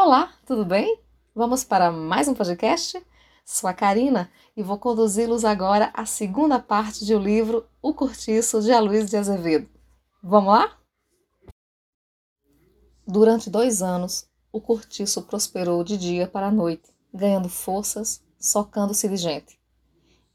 Olá, tudo bem? Vamos para mais um podcast? Sou a Karina e vou conduzi-los agora à segunda parte do livro O Curtiço de Aloysio de Azevedo. Vamos lá? Durante dois anos, o cortiço prosperou de dia para a noite, ganhando forças, socando-se de gente.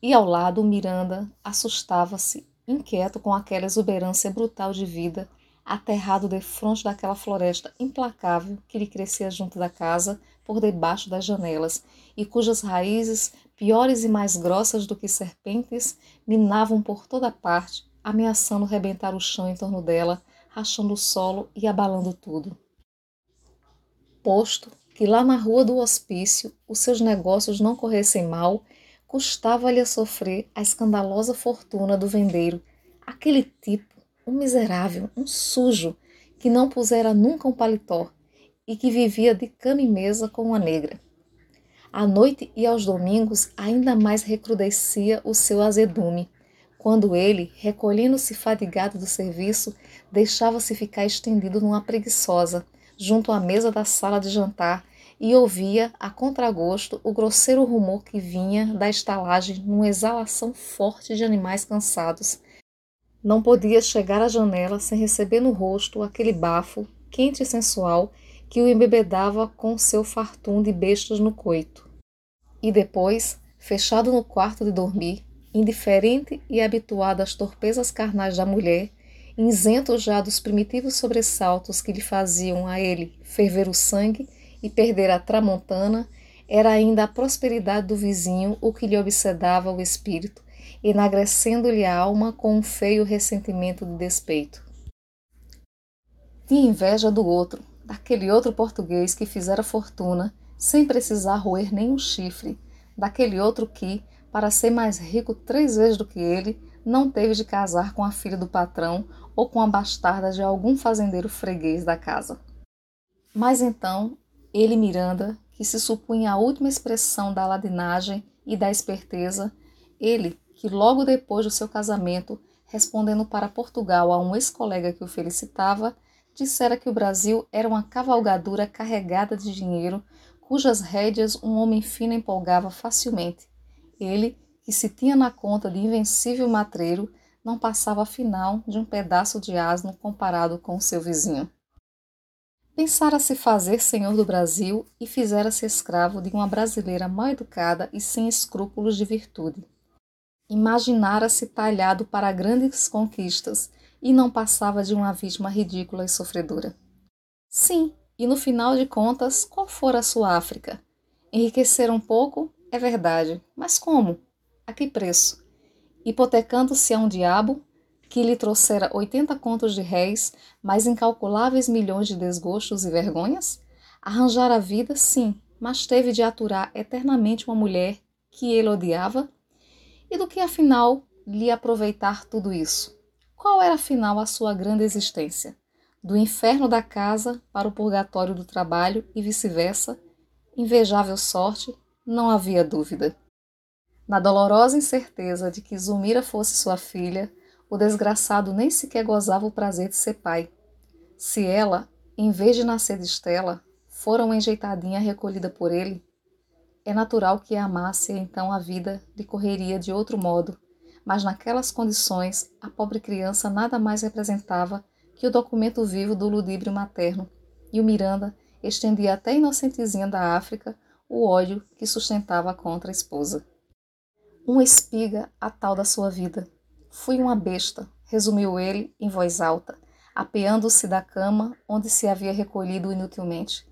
E ao lado, Miranda assustava-se, inquieto com aquela exuberância brutal de vida, aterrado defronte daquela floresta implacável que lhe crescia junto da casa, por debaixo das janelas, e cujas raízes, piores e mais grossas do que serpentes, minavam por toda parte, ameaçando rebentar o chão em torno dela, rachando o solo e abalando tudo. Posto que lá na rua do hospício os seus negócios não corressem mal, custava-lhe a sofrer a escandalosa fortuna do vendeiro, aquele tipo, um miserável, um sujo, que não pusera nunca um paletó e que vivia de cama e mesa com uma negra. À noite e aos domingos ainda mais recrudescia o seu azedume, quando ele, recolhendo-se fadigado do serviço, deixava-se ficar estendido numa preguiçosa, junto à mesa da sala de jantar, e ouvia, a contragosto, o grosseiro rumor que vinha da estalagem numa exalação forte de animais cansados. Não podia chegar à janela sem receber no rosto aquele bafo, quente e sensual, que o embebedava com seu fartum de bestas no coito. E depois, fechado no quarto de dormir, indiferente e habituado às torpezas carnais da mulher, isento já dos primitivos sobressaltos que lhe faziam a ele ferver o sangue e perder a tramontana, era ainda a prosperidade do vizinho o que lhe obsedava o espírito, enagrecendo-lhe a alma com um feio ressentimento de despeito. Tinha inveja do outro, daquele outro português que fizera fortuna sem precisar roer nenhum chifre, daquele outro que, para ser mais rico três vezes do que ele, não teve de casar com a filha do patrão ou com a bastarda de algum fazendeiro freguês da casa. Mas então, ele Miranda, que se supunha a última expressão da ladinagem e da esperteza, ele, que logo depois do seu casamento, respondendo para Portugal a um ex-colega que o felicitava, dissera que o Brasil era uma cavalgadura carregada de dinheiro, cujas rédeas um homem fino empolgava facilmente. Ele, que se tinha na conta de invencível matreiro, não passava afinal de um pedaço de asno comparado com seu vizinho. Pensara-se fazer senhor do Brasil e fizera-se escravo de uma brasileira mal educada e sem escrúpulos de virtude. Imaginara-se talhado para grandes conquistas e não passava de uma vítima ridícula e sofredora. Sim, e no final de contas, qual fora a sua África? Enriquecer um pouco, é verdade, mas como? A que preço? hipotecando-se a um diabo que lhe trouxera oitenta contos de réis, mais incalculáveis milhões de desgostos e vergonhas? Arranjar a vida, sim, mas teve de aturar eternamente uma mulher que ele odiava? E do que afinal lhe aproveitar tudo isso? Qual era afinal a sua grande existência? Do inferno da casa para o purgatório do trabalho e vice-versa? Invejável sorte, não havia dúvida. Na dolorosa incerteza de que Zulmira fosse sua filha, o desgraçado nem sequer gozava o prazer de ser pai. Se ela, em vez de nascer de Estela, fora uma enjeitadinha recolhida por ele, é natural que amasse então a vida lhe correria de outro modo, mas naquelas condições a pobre criança nada mais representava que o documento vivo do ludíbrio materno, e o Miranda estendia até a inocentezinha da África o ódio que sustentava contra a esposa. Uma espiga a tal da sua vida. Fui uma besta, resumiu ele em voz alta, apeando-se da cama onde se havia recolhido inutilmente,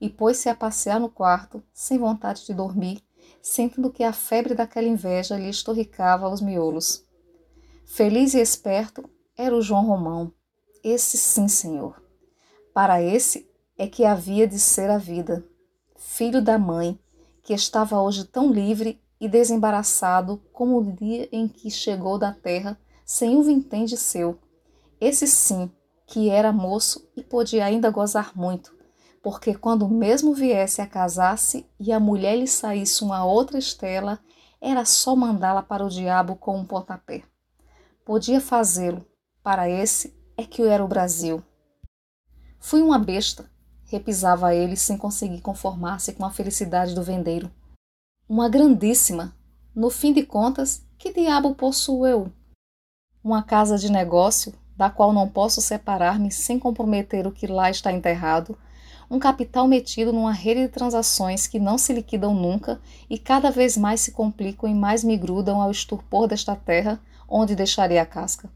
e pôs-se a passear no quarto, sem vontade de dormir, sentindo que a febre daquela inveja lhe estorricava os miolos. Feliz e esperto era o João Romão. Esse sim, senhor. Para esse é que havia de ser a vida. Filho da mãe, que estava hoje tão livre e desembaraçado como o dia em que chegou da terra sem um vintém de seu. Esse sim, que era moço e podia ainda gozar muito, porque quando mesmo viesse a casar-se e a mulher lhe saísse uma outra estela, era só mandá-la para o diabo com um pontapé. Podia fazê-lo, para esse é que era o Brasil. Fui uma besta, repisava ele sem conseguir conformar-se com a felicidade do vendeiro. Uma grandíssima. No fim de contas, que diabo possuo eu? Uma casa de negócio, da qual não posso separar-me sem comprometer o que lá está enterrado, um capital metido numa rede de transações que não se liquidam nunca e cada vez mais se complicam e mais me grudam ao estupor desta terra, onde deixarei a casca.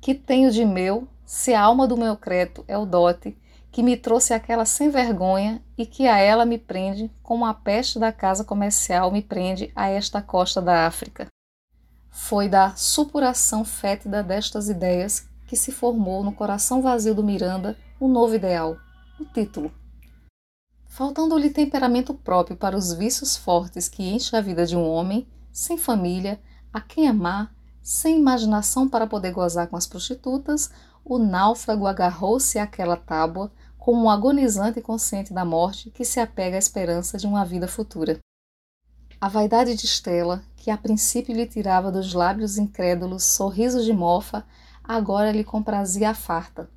Que tenho de meu, se a alma do meu crédito é o dote, que me trouxe aquela sem vergonha e que a ela me prende, como a peste da casa comercial me prende a esta costa da África. Foi da supuração fétida destas ideias que se formou no coração vazio do Miranda um novo ideal, o título. Faltando-lhe temperamento próprio para os vícios fortes que enchem a vida de um homem, sem família, a quem amar, sem imaginação para poder gozar com as prostitutas, o náufrago agarrou-se àquela tábua, como um agonizante consciente da morte que se apega à esperança de uma vida futura. A vaidade de Estela, que a princípio lhe tirava dos lábios incrédulos sorrisos de mofa, agora lhe comprazia a farta.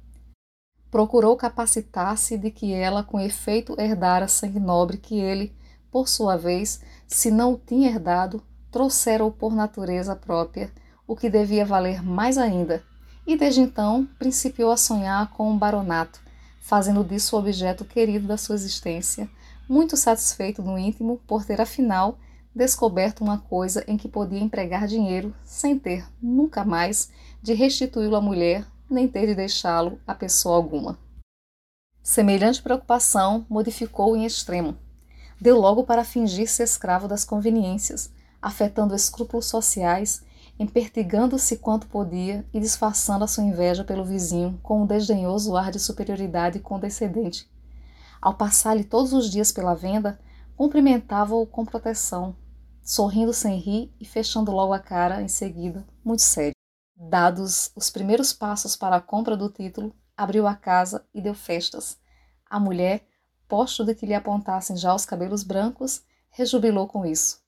Procurou capacitar-se de que ela, com efeito, herdara sangue nobre que ele, por sua vez, se não o tinha herdado, trouxera-o por natureza própria, o que devia valer mais ainda, e desde então principiou a sonhar com um baronato, fazendo disso o objeto querido da sua existência, muito satisfeito no íntimo por ter afinal descoberto uma coisa em que podia empregar dinheiro sem ter nunca mais de restituí-lo à mulher, nem ter de deixá-lo a pessoa alguma. Semelhante preocupação modificou em extremo. Deu logo para fingir-se escravo das conveniências, afetando escrúpulos sociais empertigando-se quanto podia e disfarçando a sua inveja pelo vizinho com um desdenhoso ar de superioridade condescendente. Ao passar-lhe todos os dias pela venda, cumprimentava-o com proteção, sorrindo sem rir e fechando logo a cara em seguida, muito sério. Dados os primeiros passos para a compra do título, abriu a casa e deu festas. A mulher, posto de que lhe apontassem já os cabelos brancos, rejubilou com isso.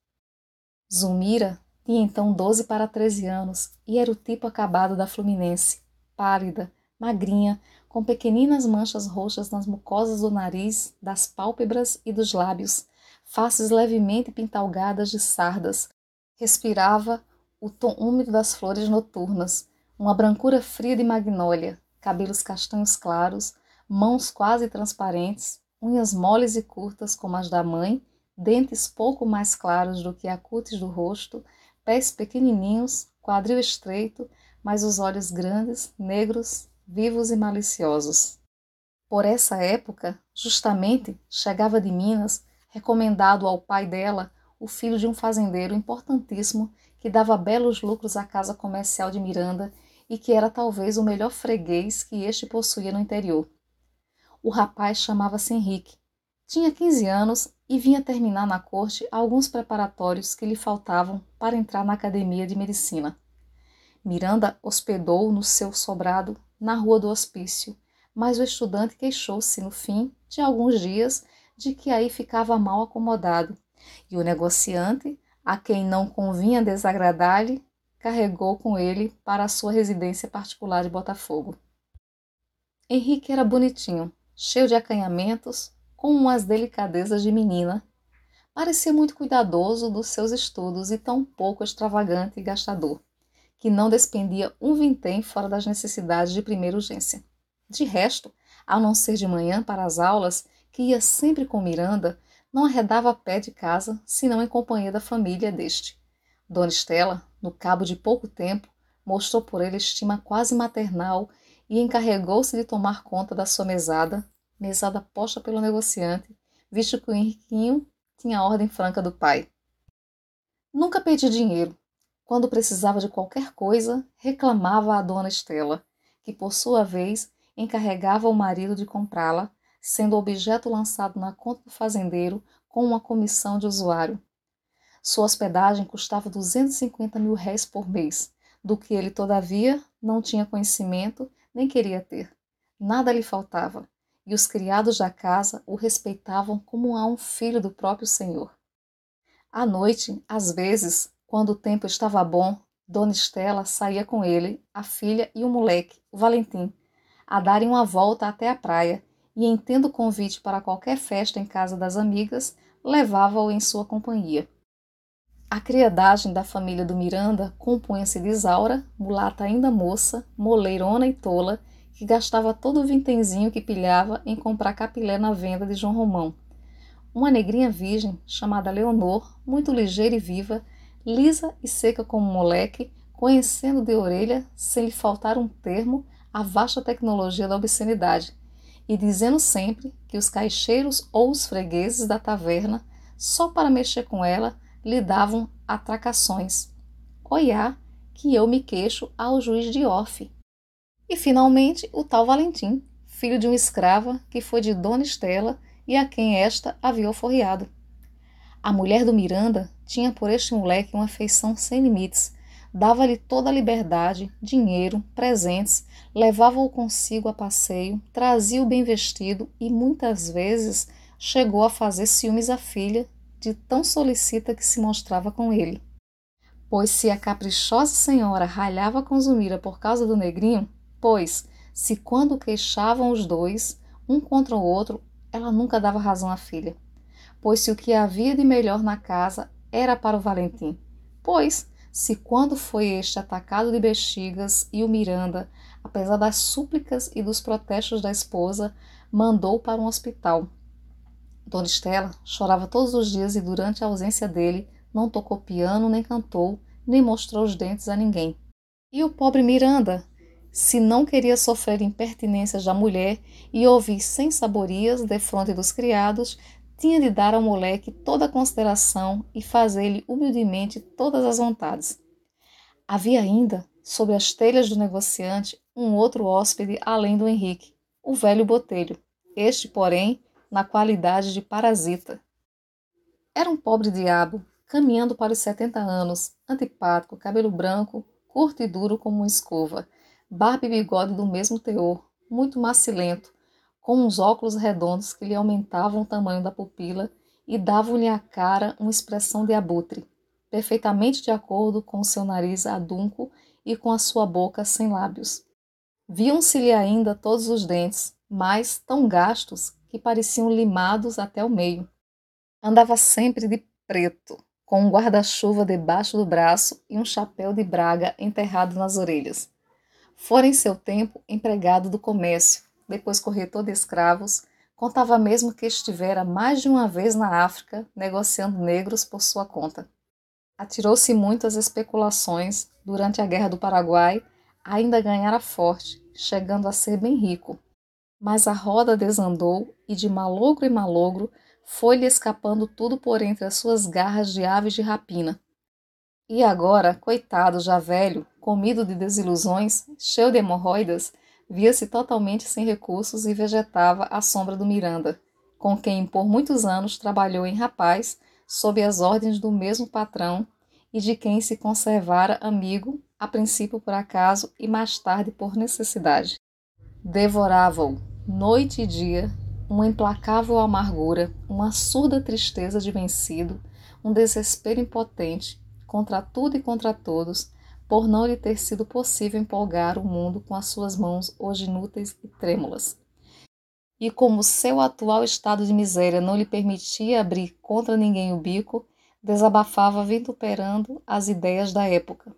Zulmira, tinha então 12 para 13 anos e era o tipo acabado da Fluminense, pálida, magrinha, com pequeninas manchas roxas nas mucosas do nariz, das pálpebras e dos lábios, faces levemente pintalgadas de sardas. Respirava o tom úmido das flores noturnas, uma brancura fria de magnólia, cabelos castanhos claros, mãos quase transparentes, unhas moles e curtas como as da mãe, dentes pouco mais claros do que a cutis do rosto, pés pequenininhos, quadril estreito, mas os olhos grandes, negros, vivos e maliciosos. Por essa época, justamente, chegava de Minas, recomendado ao pai dela, o filho de um fazendeiro importantíssimo que dava belos lucros à casa comercial de Miranda e que era talvez o melhor freguês que este possuía no interior. O rapaz chamava-se Henrique. Tinha 15 anos e vinha terminar na corte alguns preparatórios que lhe faltavam para entrar na academia de medicina. Miranda hospedou no seu sobrado na rua do hospício, mas o estudante queixou-se no fim de alguns dias de que aí ficava mal acomodado, e o negociante, a quem não convinha desagradar-lhe, carregou com ele para a sua residência particular de Botafogo. Henrique era bonitinho, cheio de acanhamentos, com umas delicadezas de menina. Parecia muito cuidadoso dos seus estudos e tão pouco extravagante e gastador, que não despendia um vintém fora das necessidades de primeira urgência. De resto, ao não ser de manhã para as aulas, que ia sempre com Miranda, não arredava pé de casa, senão em companhia da família deste. Dona Estela, no cabo de pouco tempo, mostrou por ele estima quase maternal e encarregou-se de tomar conta da sua mesada, mesada posta pelo negociante, visto que o Henriquinho tinha a ordem franca do pai. Nunca pedi dinheiro. Quando precisava de qualquer coisa, reclamava à dona Estela, que por sua vez encarregava o marido de comprá-la, sendo objeto lançado na conta do fazendeiro com uma comissão de usuário. Sua hospedagem custava 250 mil réis por mês, do que ele, todavia, não tinha conhecimento nem queria ter. Nada lhe faltava e os criados da casa o respeitavam como a um filho do próprio Senhor. À noite, às vezes, quando o tempo estava bom, Dona Estela saía com ele, a filha e o moleque, o Valentim, a darem uma volta até a praia e, em tendo convite para qualquer festa em casa das amigas, levava-o em sua companhia. A criadagem da família do Miranda compunha-se de Isaura, mulata ainda moça, moleirona e tola, que gastava todo o vintenzinho que pilhava em comprar capilé na venda de João Romão. Uma negrinha virgem, chamada Leonor, muito ligeira e viva, lisa e seca como um moleque, conhecendo de orelha, sem lhe faltar um termo, a vasta tecnologia da obscenidade, e dizendo sempre que os caixeiros ou os fregueses da taverna, só para mexer com ela, lhe davam atracações. Oiá, que eu me queixo ao juiz de Orfe. E finalmente o tal Valentim, filho de uma escrava que foi de Dona Estela e a quem esta havia alforriado. A mulher do Miranda tinha por este moleque uma afeição sem limites, dava-lhe toda a liberdade, dinheiro, presentes, levava-o consigo a passeio, trazia-o bem vestido e muitas vezes chegou a fazer ciúmes à filha de tão solicita que se mostrava com ele. Pois se a caprichosa senhora ralhava com Zumira por causa do negrinho, pois, se quando queixavam os dois, um contra o outro, ela nunca dava razão à filha. Pois se o que havia de melhor na casa era para o Valentim, pois, se quando foi este atacado de bexigas e o Miranda, apesar das súplicas e dos protestos da esposa, mandou para um hospital, Dona Estela chorava todos os dias e durante a ausência dele não tocou piano, nem cantou, nem mostrou os dentes a ninguém. E o pobre Miranda, se não queria sofrer impertinências da mulher e ouvir sem saborias defronte dos criados, tinha de dar ao moleque toda a consideração e fazer-lhe humildemente todas as vontades. Havia ainda, sob as telhas do negociante, um outro hóspede além do Henrique, o velho Botelho. Este, porém, na qualidade de parasita. Era um pobre diabo, caminhando para os 70 anos, antipático, cabelo branco, curto e duro como uma escova, barba e bigode do mesmo teor, muito macilento, com uns óculos redondos que lhe aumentavam o tamanho da pupila e davam-lhe à cara uma expressão de abutre, perfeitamente de acordo com seu nariz adunco e com a sua boca sem lábios. Viam-se-lhe ainda todos os dentes, mas tão gastos que pareciam limados até o meio. Andava sempre de preto, com um guarda-chuva debaixo do braço e um chapéu de braga enterrado nas orelhas. Fora em seu tempo empregado do comércio, depois corretor de escravos, contava mesmo que estivera mais de uma vez na África negociando negros por sua conta. Atirou-se muito às especulações durante a Guerra do Paraguai, ainda ganhara forte, chegando a ser bem rico, mas a roda desandou e de malogro em malogro foi-lhe escapando tudo por entre as suas garras de aves de rapina. E agora, coitado, já velho, comido de desilusões, cheio de hemorroidas, via-se totalmente sem recursos e vegetava à sombra do Miranda, com quem por muitos anos trabalhou em rapaz, sob as ordens do mesmo patrão e de quem se conservara amigo, a princípio por acaso e mais tarde por necessidade. Devorava-o, noite e dia, uma implacável amargura, uma surda tristeza de vencido, um desespero impotente contra tudo e contra todos, por não lhe ter sido possível empolgar o mundo com as suas mãos hoje inúteis e trêmulas. E como seu atual estado de miséria não lhe permitia abrir contra ninguém o bico, desabafava vituperando as ideias da época.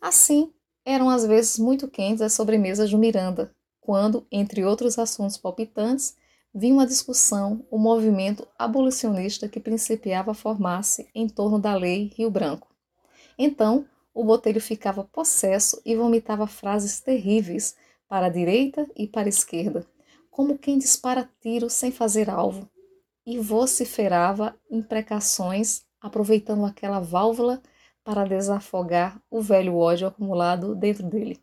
Assim, eram às vezes muito quentes as sobremesas de Miranda, quando, entre outros assuntos palpitantes, vinha uma discussão, o movimento abolicionista que principiava a formar-se em torno da lei Rio Branco. Então, o botelho ficava possesso e vomitava frases terríveis para a direita e para a esquerda, como quem dispara tiro sem fazer alvo, e vociferava imprecações, aproveitando aquela válvula para desafogar o velho ódio acumulado dentro dele.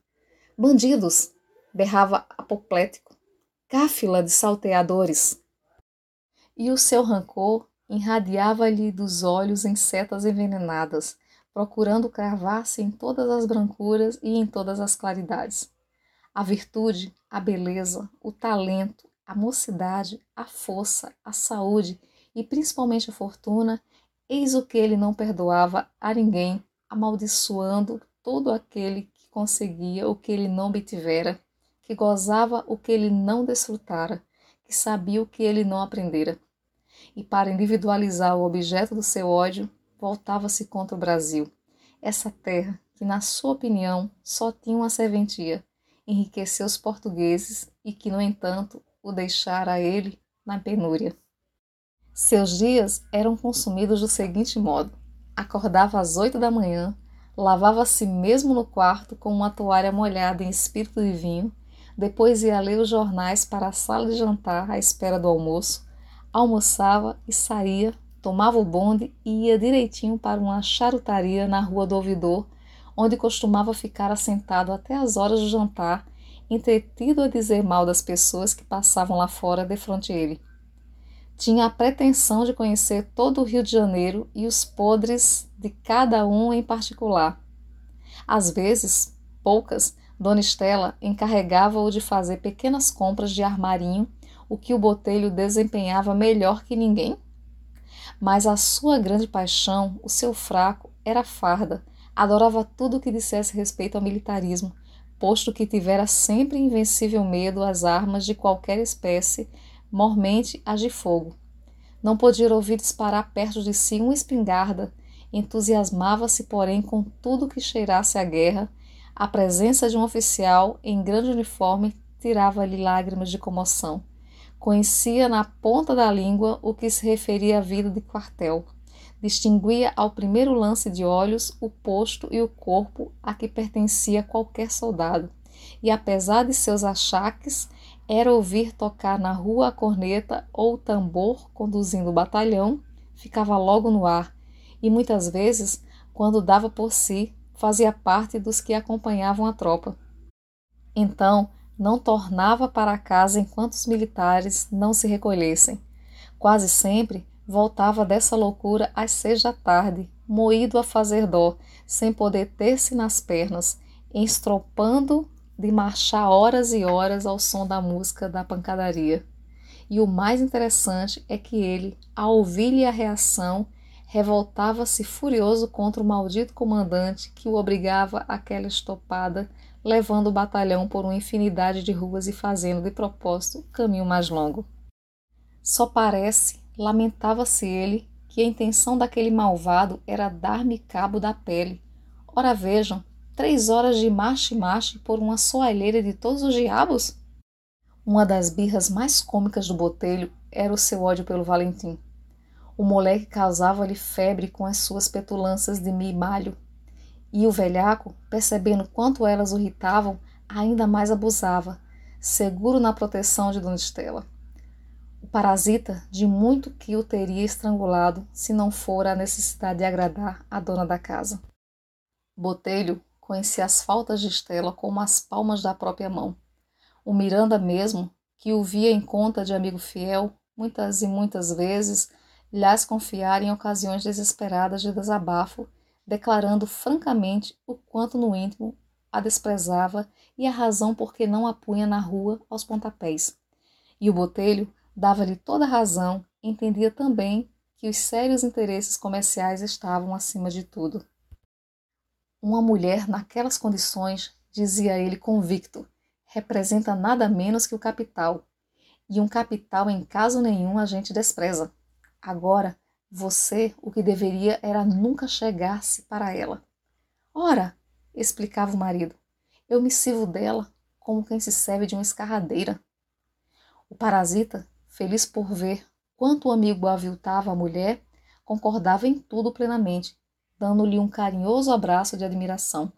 Bandidos! berrava apoplético, cáfila de salteadores. E o seu rancor irradiava-lhe dos olhos em setas envenenadas, procurando cravar-se em todas as brancuras e em todas as claridades. A virtude, a beleza, o talento, a mocidade, a força, a saúde e principalmente a fortuna, eis o que ele não perdoava a ninguém, amaldiçoando todo aquele que conseguia o que ele não obtivera que gozava o que ele não desfrutara, que sabia o que ele não aprendera. E para individualizar o objeto do seu ódio, voltava-se contra o Brasil, essa terra que, na sua opinião, só tinha uma serventia, enriqueceu os portugueses e que, no entanto, o deixara a ele na penúria. Seus dias eram consumidos do seguinte modo: acordava às oito da manhã, lavava-se mesmo no quarto com uma toalha molhada em espírito de vinho, depois ia ler os jornais para a sala de jantar à espera do almoço, almoçava e saía, tomava o bonde e ia direitinho para uma charutaria na rua do Ouvidor, onde costumava ficar assentado até as horas do jantar, entretido a dizer mal das pessoas que passavam lá fora de frente a ele. Tinha a pretensão de conhecer todo o Rio de Janeiro e os podres de cada um em particular. Às vezes, poucas, Dona Estela encarregava-o de fazer pequenas compras de armarinho, o que o botelho desempenhava melhor que ninguém. Mas a sua grande paixão, o seu fraco, era farda. Adorava tudo o que dissesse respeito ao militarismo, posto que tivera sempre invencível medo às armas de qualquer espécie, mormente as de fogo. Não podia ouvir disparar perto de si uma espingarda, entusiasmava-se, porém, com tudo que cheirasse a guerra. A presença de um oficial em grande uniforme tirava-lhe lágrimas de comoção. Conhecia na ponta da língua o que se referia à vida de quartel. Distinguia ao primeiro lance de olhos o posto e o corpo a que pertencia qualquer soldado. E apesar de seus achaques, era ouvir tocar na rua a corneta ou o tambor conduzindo o batalhão, ficava logo no ar, e muitas vezes, quando dava por si, fazia parte dos que acompanhavam a tropa. Então, não tornava para casa enquanto os militares não se recolhessem. Quase sempre voltava dessa loucura às seis da tarde, moído a fazer dó, sem poder ter-se nas pernas, estropando de marchar horas e horas ao som da música da pancadaria. E o mais interessante é que ele, ao ouvir-lhe a reação, revoltava-se furioso contra o maldito comandante que o obrigava àquela estopada, levando o batalhão por uma infinidade de ruas e fazendo de propósito o caminho mais longo. Só parece, lamentava-se ele, que a intenção daquele malvado era dar-me cabo da pele. Ora vejam, Três horas de marche-marche por uma soalheira de todos os diabos? Uma das birras mais cômicas do botelho era o seu ódio pelo Valentim. O moleque causava-lhe febre com as suas petulâncias de mimalho. E o velhaco, percebendo quanto elas o irritavam, ainda mais abusava, seguro na proteção de Dona Estela. O parasita de muito que o teria estrangulado se não fora a necessidade de agradar a dona da casa. Botelho conhecia as faltas de Estela como as palmas da própria mão. O Miranda mesmo, que o via em conta de amigo fiel, muitas e muitas vezes lhas confiar em ocasiões desesperadas de desabafo, declarando francamente o quanto no íntimo a desprezava e a razão por que não a punha na rua aos pontapés. E o botelho dava-lhe toda a razão, entendia também que os sérios interesses comerciais estavam acima de tudo. Uma mulher naquelas condições, dizia ele convicto, representa nada menos que o capital. E um capital em caso nenhum a gente despreza. Agora, você o que deveria era nunca chegar-se para ela. Ora, explicava o marido, eu me sirvo dela como quem se serve de uma escarradeira. O parasita, feliz por ver quanto o amigo aviltava a mulher, concordava em tudo plenamente dando-lhe um carinhoso abraço de admiração.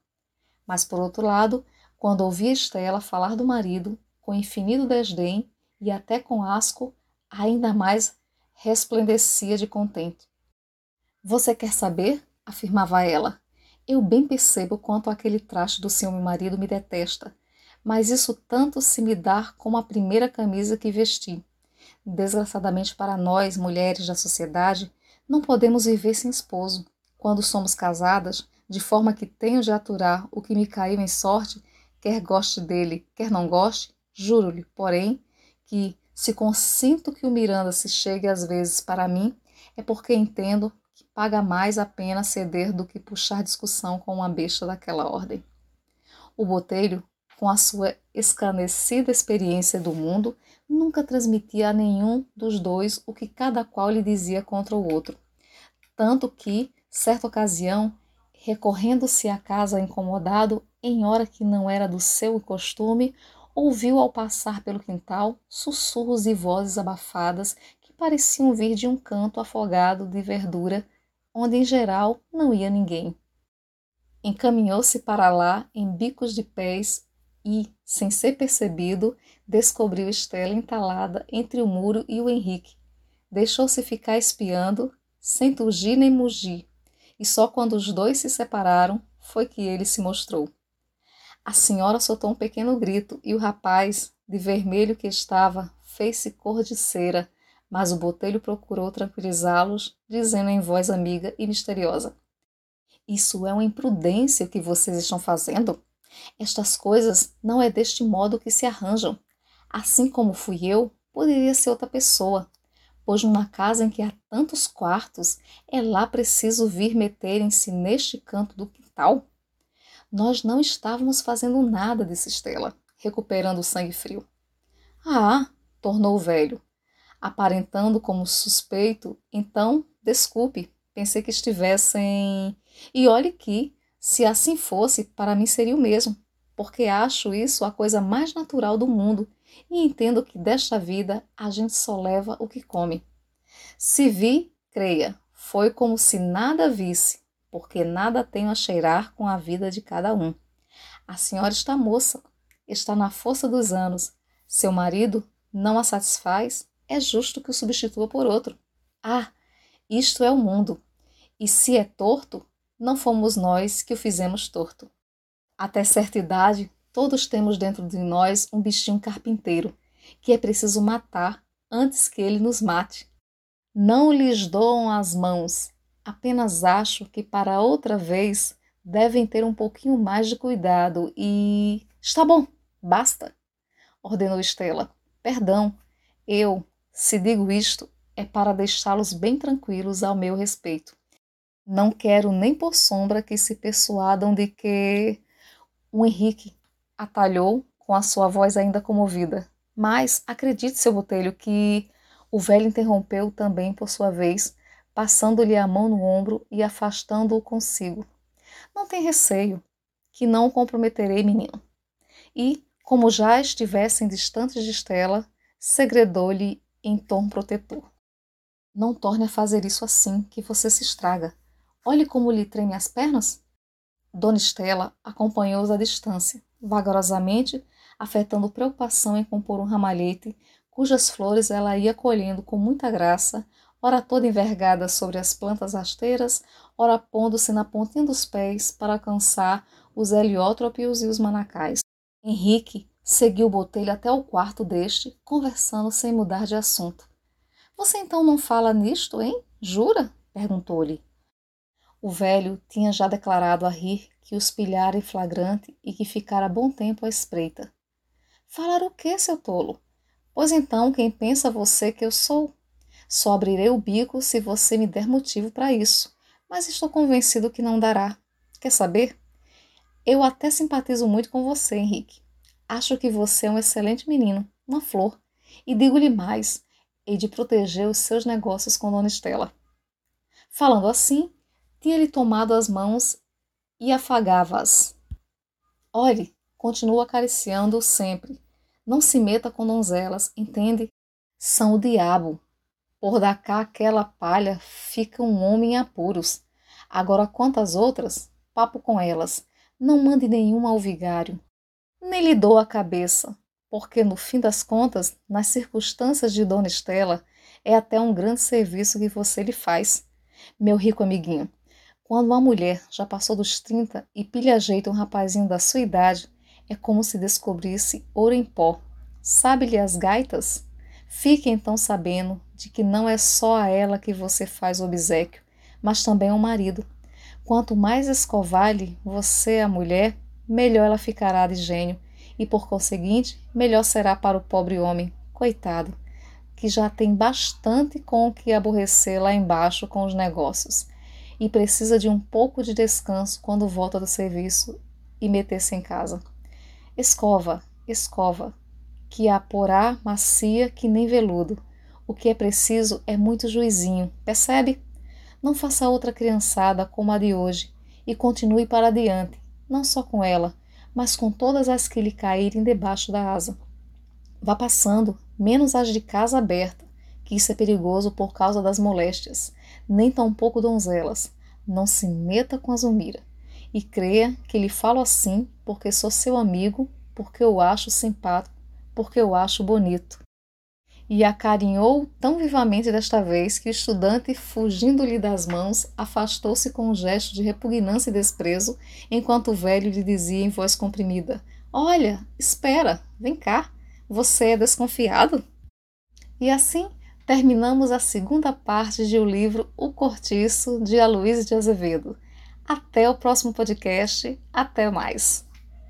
Mas, por outro lado, quando ouvia Estela falar do marido, com infinito desdém e até com asco, ainda mais resplandecia de contente. Você quer saber? afirmava ela. Eu bem percebo quanto aquele traste do seu marido me detesta, mas isso tanto se me dá como a primeira camisa que vesti. Desgraçadamente para nós, mulheres da sociedade, não podemos viver sem esposo quando somos casadas, de forma que tenho de aturar o que me caiu em sorte, quer goste dele, quer não goste, juro-lhe, porém, que se consinto que o Miranda se chegue às vezes para mim, é porque entendo que paga mais a pena ceder do que puxar discussão com uma besta daquela ordem. O botelho, com a sua escarnecida experiência do mundo nunca transmitia a nenhum dos dois o que cada qual lhe dizia contra o outro. Tanto que, certa ocasião, recorrendo-se à casa incomodado, em hora que não era do seu costume, ouviu ao passar pelo quintal sussurros e vozes abafadas que pareciam vir de um canto afogado de verdura, onde em geral não ia ninguém. Encaminhou-se para lá em bicos de pés e, sem ser percebido, descobriu Estela entalada entre o muro e o Henrique. Deixou-se ficar espiando, sem tugir nem mugir, e só quando os dois se separaram foi que ele se mostrou. A senhora soltou um pequeno grito e o rapaz, de vermelho que estava, fez-se cor de cera, mas o botelho procurou tranquilizá-los, dizendo em voz amiga e misteriosa: Isso é uma imprudência que vocês estão fazendo? Estas coisas não é deste modo que se arranjam. Assim como fui eu, poderia ser outra pessoa. Pois numa casa em que há tantos quartos, é lá preciso vir meterem-se neste canto do quintal? Nós não estávamos fazendo nada, disse Estela, recuperando o sangue frio. Ah, tornou o velho, aparentando como suspeito. Então, desculpe, pensei que estivessem. E olhe que, se assim fosse, para mim seria o mesmo, porque acho isso a coisa mais natural do mundo e entendo que desta vida a gente só leva o que come. Se vi, creia, foi como se nada visse, porque nada tenho a cheirar com a vida de cada um. A senhora está moça, está na força dos anos. Seu marido não a satisfaz, é justo que o substitua por outro. Ah, isto é o mundo. E se é torto, não fomos nós que o fizemos torto. Até certa idade, todos temos dentro de nós um bichinho carpinteiro, que é preciso matar antes que ele nos mate. Não lhes doam as mãos, apenas acho que para outra vez devem ter um pouquinho mais de cuidado e. Está bom, basta, ordenou Estela. Perdão, eu, se digo isto, é para deixá-los bem tranquilos ao meu respeito. Não quero nem por sombra que se persuadam de que o Henrique atalhou com a sua voz ainda comovida. Mas acredite, seu botelho, que o velho interrompeu também por sua vez, passando-lhe a mão no ombro e afastando-o consigo. Não tem receio, que não o comprometerei, menino. E, como já estivessem distantes de Estela, segredou-lhe em tom protetor. Não torne a fazer isso assim, que você se estraga. Olhe como lhe treme as pernas. Dona Estela acompanhou-os à distância, vagarosamente, afetando preocupação em compor um ramalhete, cujas flores ela ia colhendo com muita graça, ora toda envergada sobre as plantas rasteiras, ora pondo-se na pontinha dos pés para alcançar os heliótropos e os manacais. Henrique seguiu botelho até o quarto deste, conversando sem mudar de assunto. Você então não fala nisto, hein? Jura? perguntou-lhe. O velho tinha já declarado a rir que os pilhara em flagrante e que ficara bom tempo à espreita. Falar o que, seu tolo? Pois então, quem pensa você que eu sou? Só abrirei o bico se você me der motivo para isso, mas estou convencido que não dará. Quer saber? Eu até simpatizo muito com você, Henrique. Acho que você é um excelente menino, uma flor. E digo-lhe mais, hei de proteger os seus negócios com Dona Estela. Falando assim, tinha-lhe tomado as mãos e afagava-as. Olhe, continua acariciando-o sempre. Não se meta com donzelas, entende? São o diabo. Por dar cá aquela palha, fica um homem em apuros. Agora quantas outras? Papo com elas. Não mande nenhuma ao vigário. Nem lhe dou a cabeça, porque no fim das contas, nas circunstâncias de Dona Estela, é até um grande serviço que você lhe faz. Meu rico amiguinho, quando uma mulher já passou dos 30 e pilha jeito um rapazinho da sua idade, é como se descobrisse ouro em pó. Sabe-lhe as gaitas? Fique então sabendo de que não é só a ela que você faz obsequio, mas também ao marido. Quanto mais escovar-lhe você, a mulher, melhor ela ficará de gênio, e por conseguinte, melhor será para o pobre homem, coitado, que já tem bastante com o que aborrecer lá embaixo com os negócios e precisa de um pouco de descanso quando volta do serviço e meter-se em casa. Escova, escova, que a porá macia que nem veludo. O que é preciso é muito juizinho, percebe? Não faça outra criançada como a de hoje e continue para adiante, não só com ela, mas com todas as que lhe caírem debaixo da asa. Vá passando, menos as de casa aberta, que isso é perigoso por causa das moléstias, nem tampouco donzelas. Não se meta com a Zumira. E creia que lhe falo assim porque sou seu amigo, porque eu acho simpático, porque eu acho bonito. E acarinhou tão vivamente desta vez que o estudante, fugindo-lhe das mãos, afastou-se com um gesto de repugnância e desprezo, enquanto o velho lhe dizia em voz comprimida: Olha, espera, vem cá, você é desconfiado? E assim terminamos a segunda parte de o livro O Cortiço, de Aloysio de Azevedo. Até o próximo podcast. Até mais.